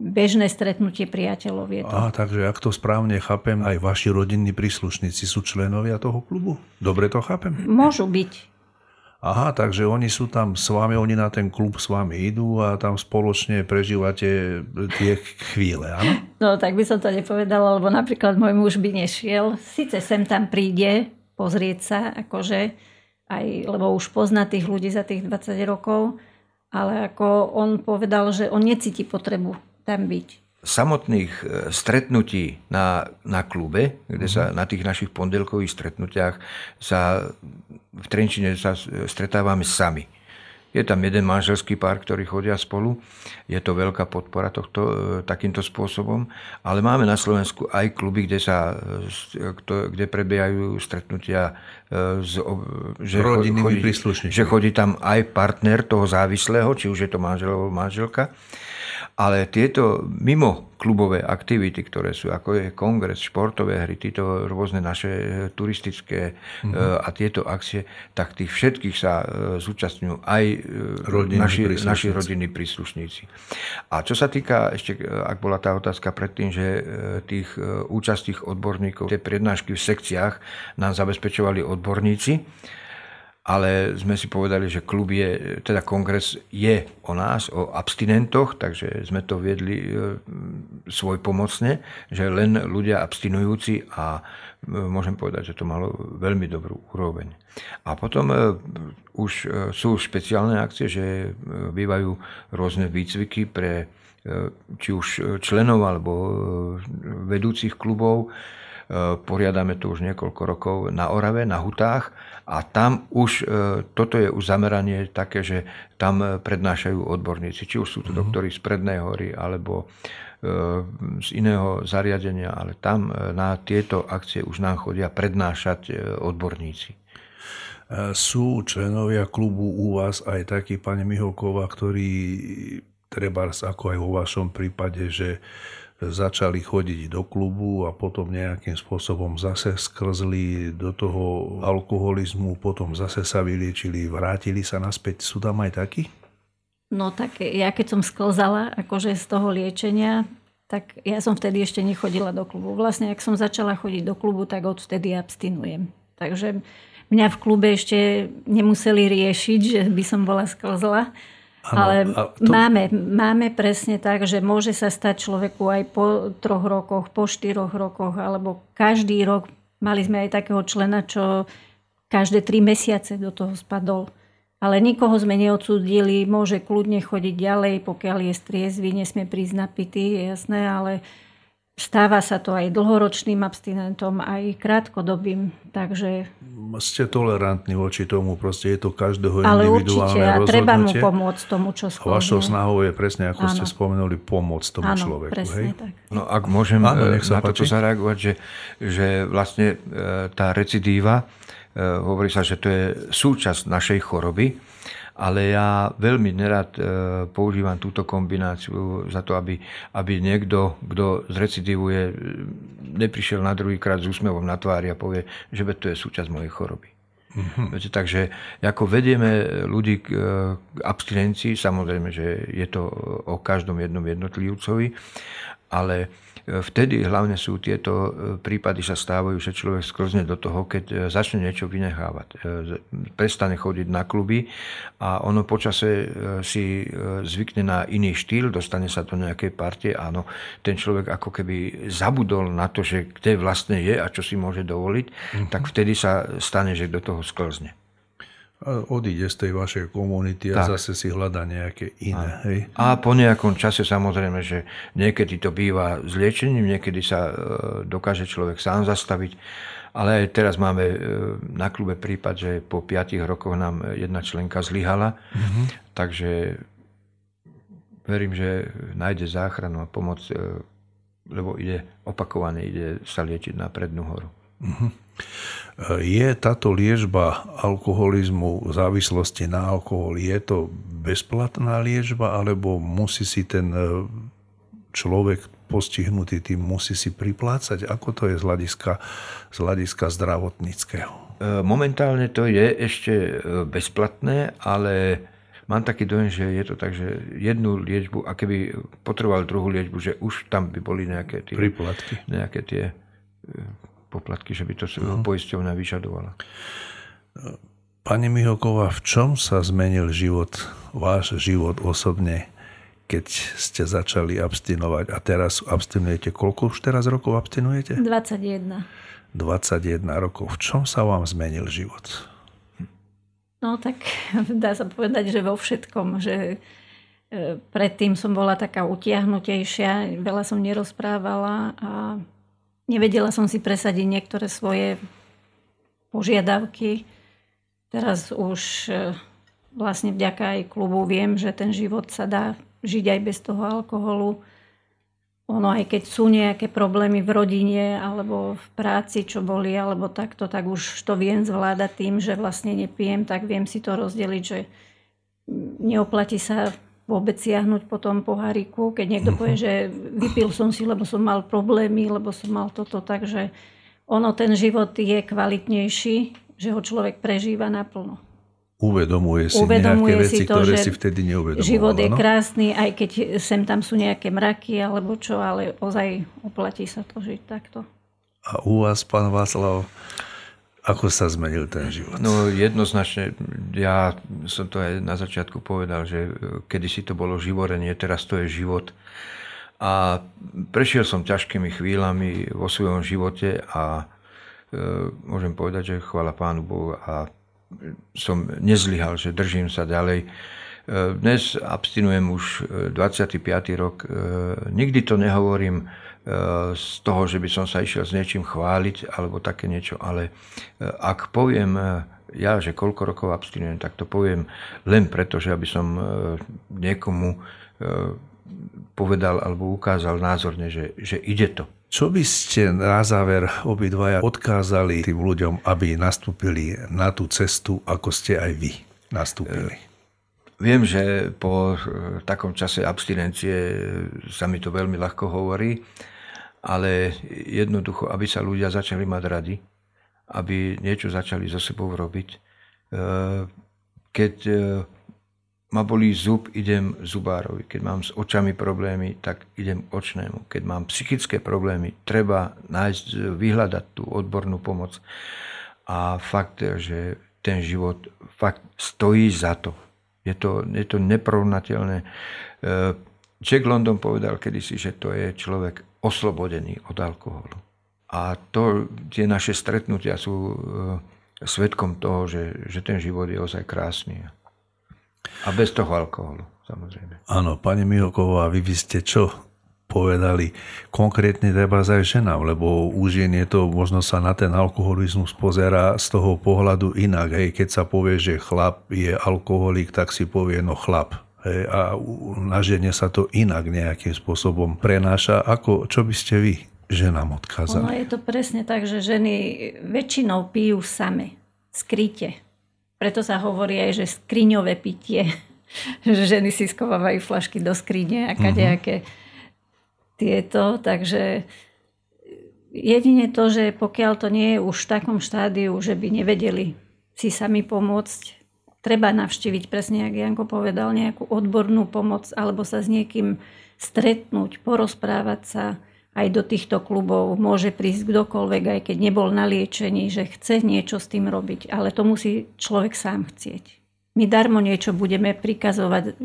bežné stretnutie priateľov je to. Á, takže ak to správne chápem, aj vaši rodinní príslušníci sú členovia toho klubu? Dobre to chápem? Môžu byť. Aha, takže oni sú tam s vami, oni na ten klub s vami idú a tam spoločne prežívate tie chvíle, áno? No, tak by som to nepovedala, lebo napríklad môj muž by nešiel. Sice sem tam príde pozrieť sa, akože, aj, lebo už pozná tých ľudí za tých 20 rokov, ale ako on povedal, že on necíti potrebu tam byť samotných e, stretnutí na, na klube, kde sa na tých našich pondelkových stretnutiach sa v Trenčine sa stretávame sami. Je tam jeden manželský pár, ktorí chodia spolu. Je to veľká podpora tohto, e, takýmto spôsobom. Ale máme na Slovensku aj kluby, kde, sa, e, kde prebiehajú stretnutia z, že, chodí, že chodí tam aj partner toho závislého, či už je to manžel alebo manželka. Ale tieto mimo klubové aktivity, ktoré sú ako je kongres, športové hry, títo rôzne naše e, turistické mm-hmm. a tieto akcie, tak tých všetkých sa e, zúčastňujú aj rodiny naši, naši rodinní príslušníci. A čo sa týka, ešte ak bola tá otázka predtým, že tých účastných odborníkov, tie prednášky v sekciách nám zabezpečovali odborníci, ale sme si povedali, že klub je, teda kongres je o nás, o abstinentoch, takže sme to viedli e, svoj pomocne, že len ľudia abstinujúci a e, môžem povedať, že to malo veľmi dobrú úroveň. A potom e, už sú špeciálne akcie, že bývajú rôzne výcviky pre či už členov alebo vedúcich klubov, poriadame to už niekoľko rokov na Orave, na Hutách a tam už, e, toto je už zameranie také, že tam prednášajú odborníci, či už sú to mm-hmm. doktori z Prednej hory alebo e, z iného zariadenia, ale tam e, na tieto akcie už nám chodia prednášať odborníci. Sú členovia klubu u vás aj takí, pani Miholková, ktorí treba ako aj vo vašom prípade, že začali chodiť do klubu a potom nejakým spôsobom zase skrzli do toho alkoholizmu, potom zase sa vyliečili, vrátili sa naspäť. Sú tam aj takí? No tak ja keď som sklzala akože z toho liečenia, tak ja som vtedy ešte nechodila do klubu. Vlastne, ak som začala chodiť do klubu, tak odvtedy abstinujem. Takže mňa v klube ešte nemuseli riešiť, že by som bola sklzla. Ano, Ale to... máme, máme presne tak, že môže sa stať človeku aj po troch rokoch, po štyroch rokoch, alebo každý rok. Mali sme aj takého člena, čo každé tri mesiace do toho spadol. Ale nikoho sme neodsúdili, môže kľudne chodiť ďalej, pokiaľ je striezvy, nesmie prísť napitý, je jasné, ale Stáva sa to aj dlhoročným abstinentom, aj krátkodobým, takže... Ste tolerantní voči tomu, proste je to každého Ale individuálne určite, a treba mu pomôcť tomu, čo skôr. A vašou snahou je presne, ako Áno. ste spomenuli, pomôcť tomu Áno, človeku. presne hej? tak. No ak môžem Áno, nech sa na páči. toto zareagovať, že, že vlastne e, tá recidíva, e, hovorí sa, že to je súčasť našej choroby, ale ja veľmi nerad e, používam túto kombináciu za to, aby, aby niekto, kto zrecidivuje, e, neprišiel na druhý krát s úsmevom na tvári a povie, že to je súčasť mojej choroby. Mm-hmm. takže ako vedieme ľudí k, e, k abstinencii, samozrejme, že je to o každom jednom jednotlivcovi, ale Vtedy hlavne sú tieto e, prípady sa stávajú, že človek sklzne do toho, keď e, začne niečo vynechávať. E, prestane chodiť na kluby a ono počase si zvykne na iný štýl, dostane sa do nejakej partie. Áno, ten človek ako keby zabudol na to, že kde vlastne je a čo si môže dovoliť, mm-hmm. tak vtedy sa stane, že do toho sklzne odíde z tej vašej komunity a tak. zase si hľada nejaké iné. A, hej? a po nejakom čase samozrejme, že niekedy to býva s liečením, niekedy sa e, dokáže človek sám zastaviť, ale aj teraz máme e, na klube prípad, že po 5 rokoch nám jedna členka zlyhala, mm-hmm. takže verím, že nájde záchranu a pomoc, e, lebo ide opakovane, ide sa liečiť na prednú horu. Mm-hmm. Je táto liežba alkoholizmu, závislosti na alkohol, je to bezplatná liežba, alebo musí si ten e, človek postihnutý tým musí si priplácať? Ako to je z hľadiska, z hľadiska zdravotníckého? E, momentálne to je ešte e, bezplatné, ale mám taký dojem, že je to tak, že jednu liečbu, a keby potreboval druhú liečbu, že už tam by boli nejaké tie... Priplatky. Nejaké tie poplatky, že by to uh-huh. poisťovňa vyžadovala. Pani Mihoková, v čom sa zmenil život, váš život osobne, keď ste začali abstinovať a teraz abstinujete? Koľko už teraz rokov abstinujete? 21. 21 rokov. V čom sa vám zmenil život? No tak dá sa povedať, že vo všetkom, že e, predtým som bola taká utiahnutejšia, veľa som nerozprávala a Nevedela som si presadiť niektoré svoje požiadavky. Teraz už e, vlastne vďaka aj klubu viem, že ten život sa dá žiť aj bez toho alkoholu. Ono aj keď sú nejaké problémy v rodine alebo v práci, čo boli, alebo takto, tak už to viem zvládať tým, že vlastne nepijem, tak viem si to rozdeliť, že neoplatí sa vôbec siahnuť po tom poháriku, keď niekto povie, že vypil som si, lebo som mal problémy, lebo som mal toto, takže ono, ten život je kvalitnejší, že ho človek prežíva naplno. Uvedomuje si Uvedomuje nejaké veci, to, ktoré si vtedy neuvedomoval. Život je no? krásny, aj keď sem tam sú nejaké mraky alebo čo, ale ozaj oplatí sa to žiť takto. A u vás, pán Václav, ako sa zmenil ten život? No jednoznačne, ja som to aj na začiatku povedal, že e, kedysi to bolo živorenie, teraz to je život. A prešiel som ťažkými chvíľami vo svojom živote a e, môžem povedať, že chvala Pánu Bohu a som nezlyhal, že držím sa ďalej. E, dnes abstinujem už 25. E, rok. E, nikdy to nehovorím z toho, že by som sa išiel s niečím chváliť alebo také niečo, ale e, ak poviem e, ja, že koľko rokov abstinujem, tak to poviem len preto, že aby som niekomu povedal alebo ukázal názorne, že, že ide to. Čo by ste na záver obidvaja odkázali tým ľuďom, aby nastúpili na tú cestu, ako ste aj vy nastúpili? viem, že po takom čase abstinencie sa mi to veľmi ľahko hovorí, ale jednoducho, aby sa ľudia začali mať radi, aby niečo začali so sebou robiť. E, keď e, ma bolí zub, idem zubárovi. Keď mám s očami problémy, tak idem k očnému. Keď mám psychické problémy, treba nájsť, vyhľadať tú odbornú pomoc. A fakt, že ten život fakt stojí za to. Je to, je to neporovnateľné. E, Jack London povedal kedysi, že to je človek oslobodený od alkoholu. A to, tie naše stretnutia sú e, svetkom toho, že, že ten život je ozaj krásny. A bez toho alkoholu, samozrejme. Áno, pani Mihoková, vy by ste čo povedali konkrétne treba aj ženám, lebo u žien je to, možno sa na ten alkoholizmus pozera z toho pohľadu inak. Hej, keď sa povie, že chlap je alkoholik, tak si povie, no chlap. Hej, a na žene sa to inak nejakým spôsobom prenáša. Ako, čo by ste vy ženám odkázali? No je to presne tak, že ženy väčšinou pijú same, skryte. Preto sa hovorí aj, že skriňové pitie. [laughs] že ženy si skovávajú flašky do skrine a kadejaké uh-huh. tieto. Takže jedine to, že pokiaľ to nie je už v takom štádiu, že by nevedeli si sami pomôcť, treba navštíviť, presne ako Janko povedal, nejakú odbornú pomoc alebo sa s niekým stretnúť, porozprávať sa aj do týchto klubov. Môže prísť kdokoľvek, aj keď nebol na liečení, že chce niečo s tým robiť, ale to musí človek sám chcieť. My darmo niečo budeme prikazovať,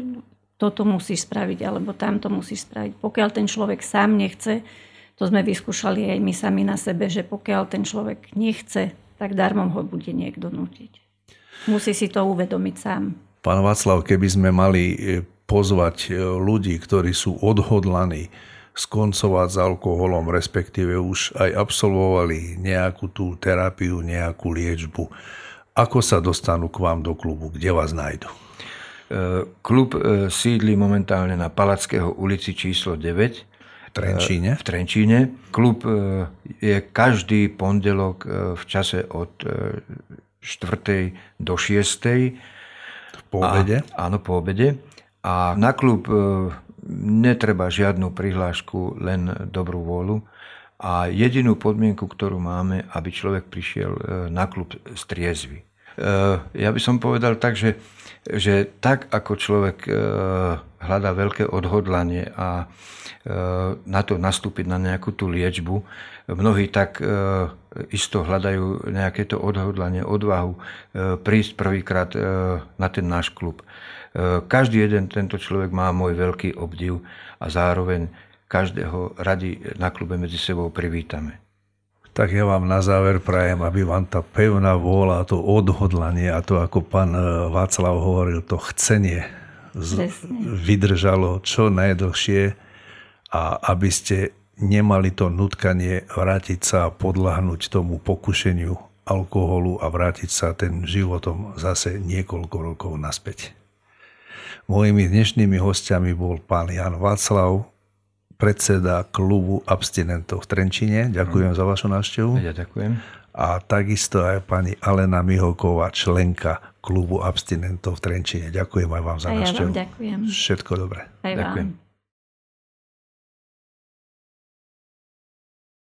toto musíš spraviť, alebo tamto musíš spraviť. Pokiaľ ten človek sám nechce, to sme vyskúšali aj my sami na sebe, že pokiaľ ten človek nechce, tak darmo ho bude niekto nutiť. Musí si to uvedomiť sám. Pán Václav, keby sme mali e, pozvať e, ľudí, ktorí sú odhodlaní skoncovať s alkoholom, respektíve už aj absolvovali nejakú tú terapiu, nejakú liečbu, ako sa dostanú k vám do klubu? Kde vás nájdu? E, klub sídli momentálne na Palackého ulici číslo 9 Trenčíne? V Trenčíne. Klub je každý pondelok v čase od 4. do 6. Po obede? A, áno, po obede. A na klub e, netreba žiadnu prihlášku, len dobrú vôľu. A jedinú podmienku, ktorú máme, aby človek prišiel e, na klub striezvy. E, ja by som povedal tak, že, že tak ako človek hľadá veľké odhodlanie a na to nastúpiť na nejakú tú liečbu, mnohí tak isto hľadajú nejaké to odhodlanie, odvahu e, prísť prvýkrát e, na ten náš klub. E, každý jeden tento človek má môj veľký obdiv a zároveň každého radi na klube medzi sebou privítame. Tak ja vám na záver prajem, aby vám tá pevná vôľa, to odhodlanie a to, ako pán Václav hovoril, to chcenie vydržalo čo najdlhšie a aby ste nemali to nutkanie vrátiť sa a podľahnúť tomu pokušeniu alkoholu a vrátiť sa ten životom zase niekoľko rokov naspäť. Mojimi dnešnými hostiami bol pán Jan Václav, predseda klubu abstinentov v Trenčine. Ďakujem mm. za vašu návštevu. Ja ďakujem. A takisto aj pani Alena Mihoková, členka klubu abstinentov v Trenčine. Ďakujem aj vám za návštevu. Ja vám ďakujem. Všetko dobré. Aj ďakujem. Vám.